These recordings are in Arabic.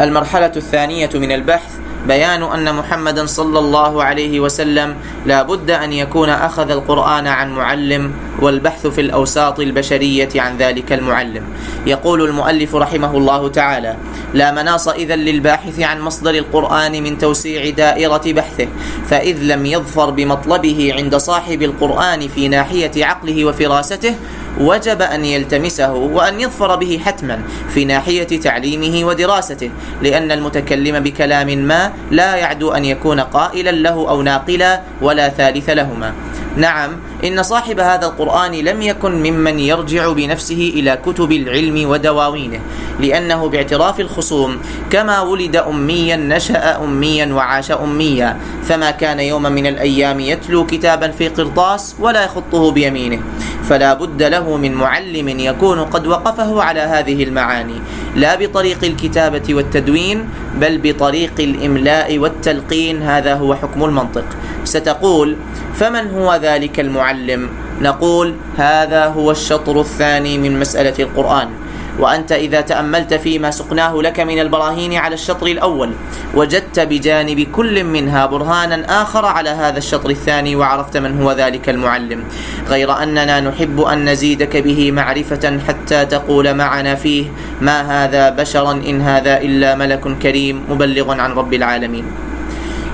المرحلة الثانية من البحث بيان أن محمدا صلى الله عليه وسلم لا بد أن يكون أخذ القرآن عن معلم والبحث في الأوساط البشرية عن ذلك المعلم. يقول المؤلف رحمه الله تعالى لا مناص إذا للباحث عن مصدر القرآن من توسيع دائرة بحثه فإذ لم يظفر بمطلبه عند صاحب القرآن في ناحية عقله وفراسته وجب أن يلتمسه وأن يظفر به حتما في ناحية تعليمه ودراسته لأن المتكلم بكلام ما لا يعدو أن يكون قائلا له أو ناقلا ولا ثالث لهما. نعم إن صاحب هذا القرآن لم يكن ممن يرجع بنفسه إلى كتب العلم ودواوينه لأنه باعتراف الخصوم كما ولد أميا نشأ أميا وعاش أميا فما كان يوما من الأيام يتلو كتابا في قرطاس ولا يخطه بيمينه. فلا بد له من معلم يكون قد وقفه على هذه المعاني لا بطريق الكتابة والتدوين بل بطريق الإملاء والتلقين هذا هو حكم المنطق. ستقول فمن هو ذلك المعلم؟ نقول هذا هو الشطر الثاني من مسألة القرآن. وأنت إذا تأملت فيما سقناه لك من البراهين على الشطر الأول وجدت بجانب كل منها برهانا آخر على هذا الشطر الثاني وعرفت من هو ذلك المعلم. غير أننا نحب أن نزيدك به معرفة حتى تقول معنا فيه ما هذا بشرا إن هذا إلا ملك كريم مبلغ عن رب العالمين.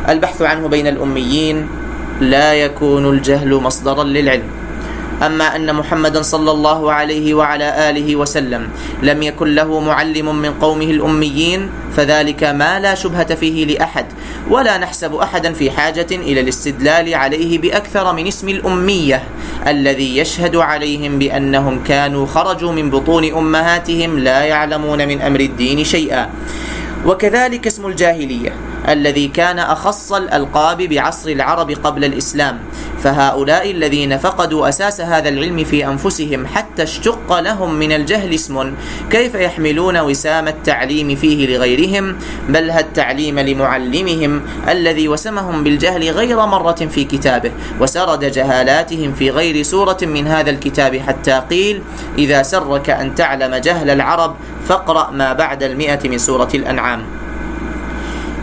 البحث عنه بين الأميين لا يكون الجهل مصدرا للعلم. أما أن محمدا صلى الله عليه وعلى آله وسلم لم يكن له معلم من قومه الأميين فذلك ما لا شبهة فيه لأحد ولا نحسب أحدا في حاجة إلى الاستدلال عليه بأكثر من اسم الأمية الذي يشهد عليهم بأنهم كانوا خرجوا من بطون أمهاتهم لا يعلمون من أمر الدين شيئا. وكذلك اسم الجاهلية الذي كان أخص الألقاب بعصر العرب قبل الإسلام فهؤلاء الذين فقدوا أساس هذا العلم في أنفسهم حتى اشتق لهم من الجهل اسم. كيف يحملون وسام التعليم فيه لغيرهم؟ بل التعليم لمعلمهم الذي وسمهم بالجهل غير مرة في كتابه؟ وسرد جهالاتهم في غير سورة من هذا الكتاب حتى قيل إذا سرك أن تعلم جهل العرب فاقرأ ما بعد المئة من سورة الأنعام.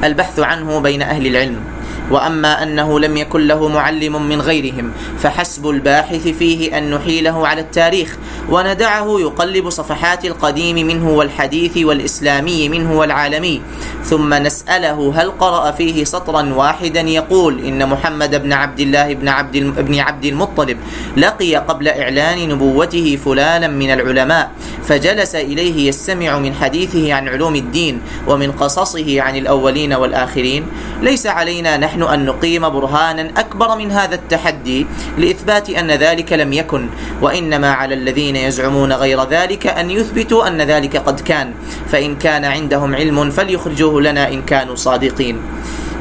البحث عنه بين أهل العلم. وأما أنه لم يكن له معلم من غيرهم فحسب الباحث فيه أن نحيله على التاريخ وندعه يقلب صفحات القديم منه والحديث والإسلامي منه والعالمي. ثم نسأله هل قرأ فيه سطرا واحدا يقول إن محمد بن عبد الله بن عبد بن عبد المطلب لقي قبل إعلان نبوته فلانا من العلماء فجلس إليه يستمع من حديثه عن علوم الدين ومن قصصه عن الأولين والآخرين. ليس علينا نحن أن نقيم برهانا أكبر من هذا التحدي لإثبات أن ذلك لم يكن وإنما على الذين يزعمون غير ذلك أن يثبتوا أن ذلك قد كان فإن كان عندهم علم فليخرجوه لنا إن كانوا صادقين.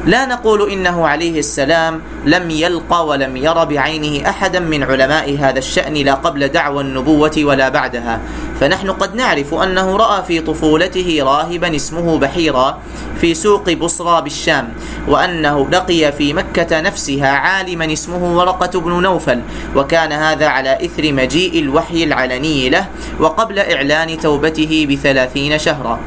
لا نقول إنه عليه السلام لم يلقى ولم ير بعينه أحدا من علماء هذا الشأن لا قبل دعوى النبوة ولا بعدها. فنحن قد نعرف أنه رأى في طفولته راهبا اسمه بحيرا في سوق بصرى بالشام وأنه لقي في مكة نفسها عالما اسمه ورقة بن نوفل وكان هذا على إثر مجيء الوحي العلني له وقبل إعلان توبته بثلاثين شهرا.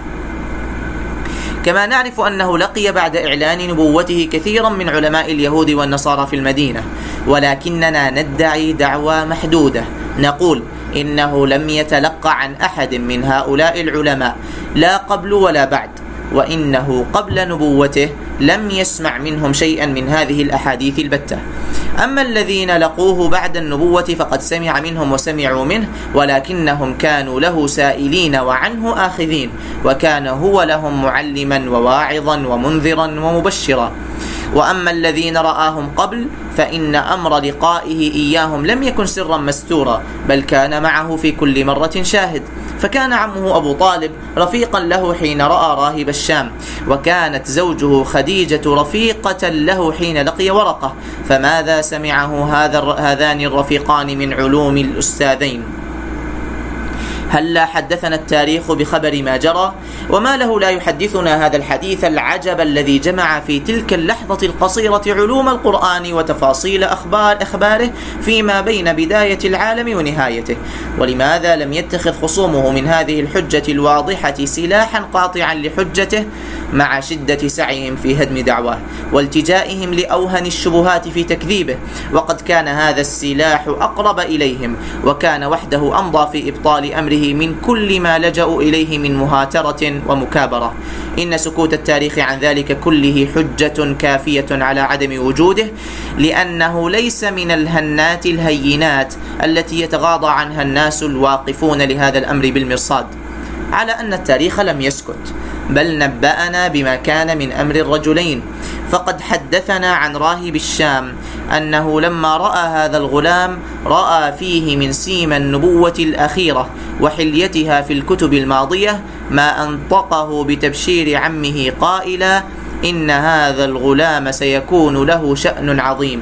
كما نعرف أنه لقي بعد إعلان نبوته كثيرا من علماء اليهود والنصارى في المدينة ولكننا ندعي دعوى محدودة. نقول إنه لم يتلقى عن أحد من هؤلاء العلماء لا قبل ولا بعد. وإنه قبل نبوته لم يسمع منهم شيئا من هذه الأحاديث البتة. أما الذين لقوه بعد النبوة فقد سمع منهم وسمعوا منه ولكنهم كانوا له سائلين وعنه آخذين وكان هو لهم معلما وواعظا ومنذرا ومبشرا. وأما الذين رآهم قبل فإن أمر لقائه إياهم لم يكن سرا مستورا بل كان معه في كل مرة شاهد. فكان عمه أبو طالب رفيقا له حين رأى راهب الشام وكانت زوجه خديجة رفيقة له حين لقي ورقة فماذا سمعه هذا هذان الرفيقان من علوم الأستاذين؟ هلا حدثنا التاريخ بخبر ما جرى؟ وما له لا يحدثنا هذا الحديث العجب الذي جمع في تلك اللحظة القصيرة علوم القرآن وتفاصيل أخبار أخباره فيما بين بداية العالم ونهايته. ولماذا لم يتخذ خصومه من هذه الحجة الواضحة سلاحا قاطعا لحجته مع شدة سعيهم في هدم دعواه والتجائهم لأوهن الشبهات في تكذيبه؟ وقد كان هذا السلاح أقرب إليهم وكان وحده أمضى في إبطال أمره من كل ما لجأوا إليه من مهاترة ومكابرة. إن سكوت التاريخ عن ذلك كله حجة كافية على عدم وجوده لأنه ليس من الهنات الهينات التي يتغاضى عنها الناس الواقفون لهذا الأمر بالمرصاد. على أن التاريخ لم يسكت بل نبأنا بما كان من أمر الرجلين. فقد حدثنا عن راهب الشام أنه لما رأى هذا الغلام رأى فيه من سيما النبوة الأخيرة وحليتها في الكتب الماضية ما أنطقه بتبشير عمه قائلا إن هذا الغلام سيكون له شأن عظيم.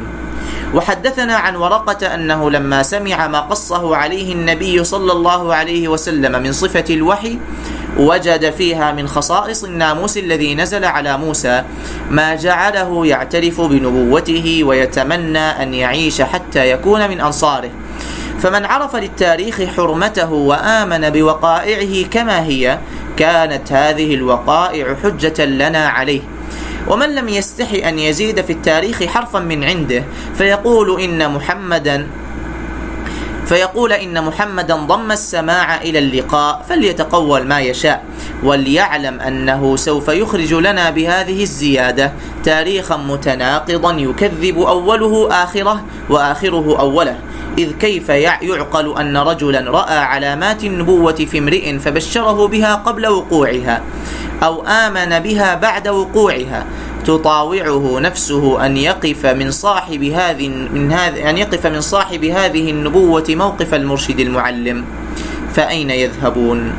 وحدثنا عن ورقة أنه لما سمع ما قصه عليه النبي صلى الله عليه وسلم من صفة الوحي وجد فيها من خصائص الناموس الذي نزل على موسى ما جعله يعترف بنبوته ويتمنى أن يعيش حتى يكون من أنصاره. فمن عرف للتاريخ حرمته وآمن بوقائعه كما هي كانت هذه الوقائع حجة لنا عليه. ومن لم يستحي أن يزيد في التاريخ حرفا من عنده فيقول إن محمدا فيقول إن محمدا ضم السماع إلى اللقاء فليتقول ما يشاء وليعلم أنه سوف يخرج لنا بهذه الزيادة تاريخا متناقضا يكذب أوله آخره وآخره أوله. إذ كيف يعقل أن رجلا رأى علامات النبوة في امرئ فبشره بها قبل وقوعها أو آمن بها بعد وقوعها تطاوعه نفسه أن يقف من صاحب هذه من هذه أن يقف من صاحب هذه النبوة موقف المرشد المعلم فأين يذهبون؟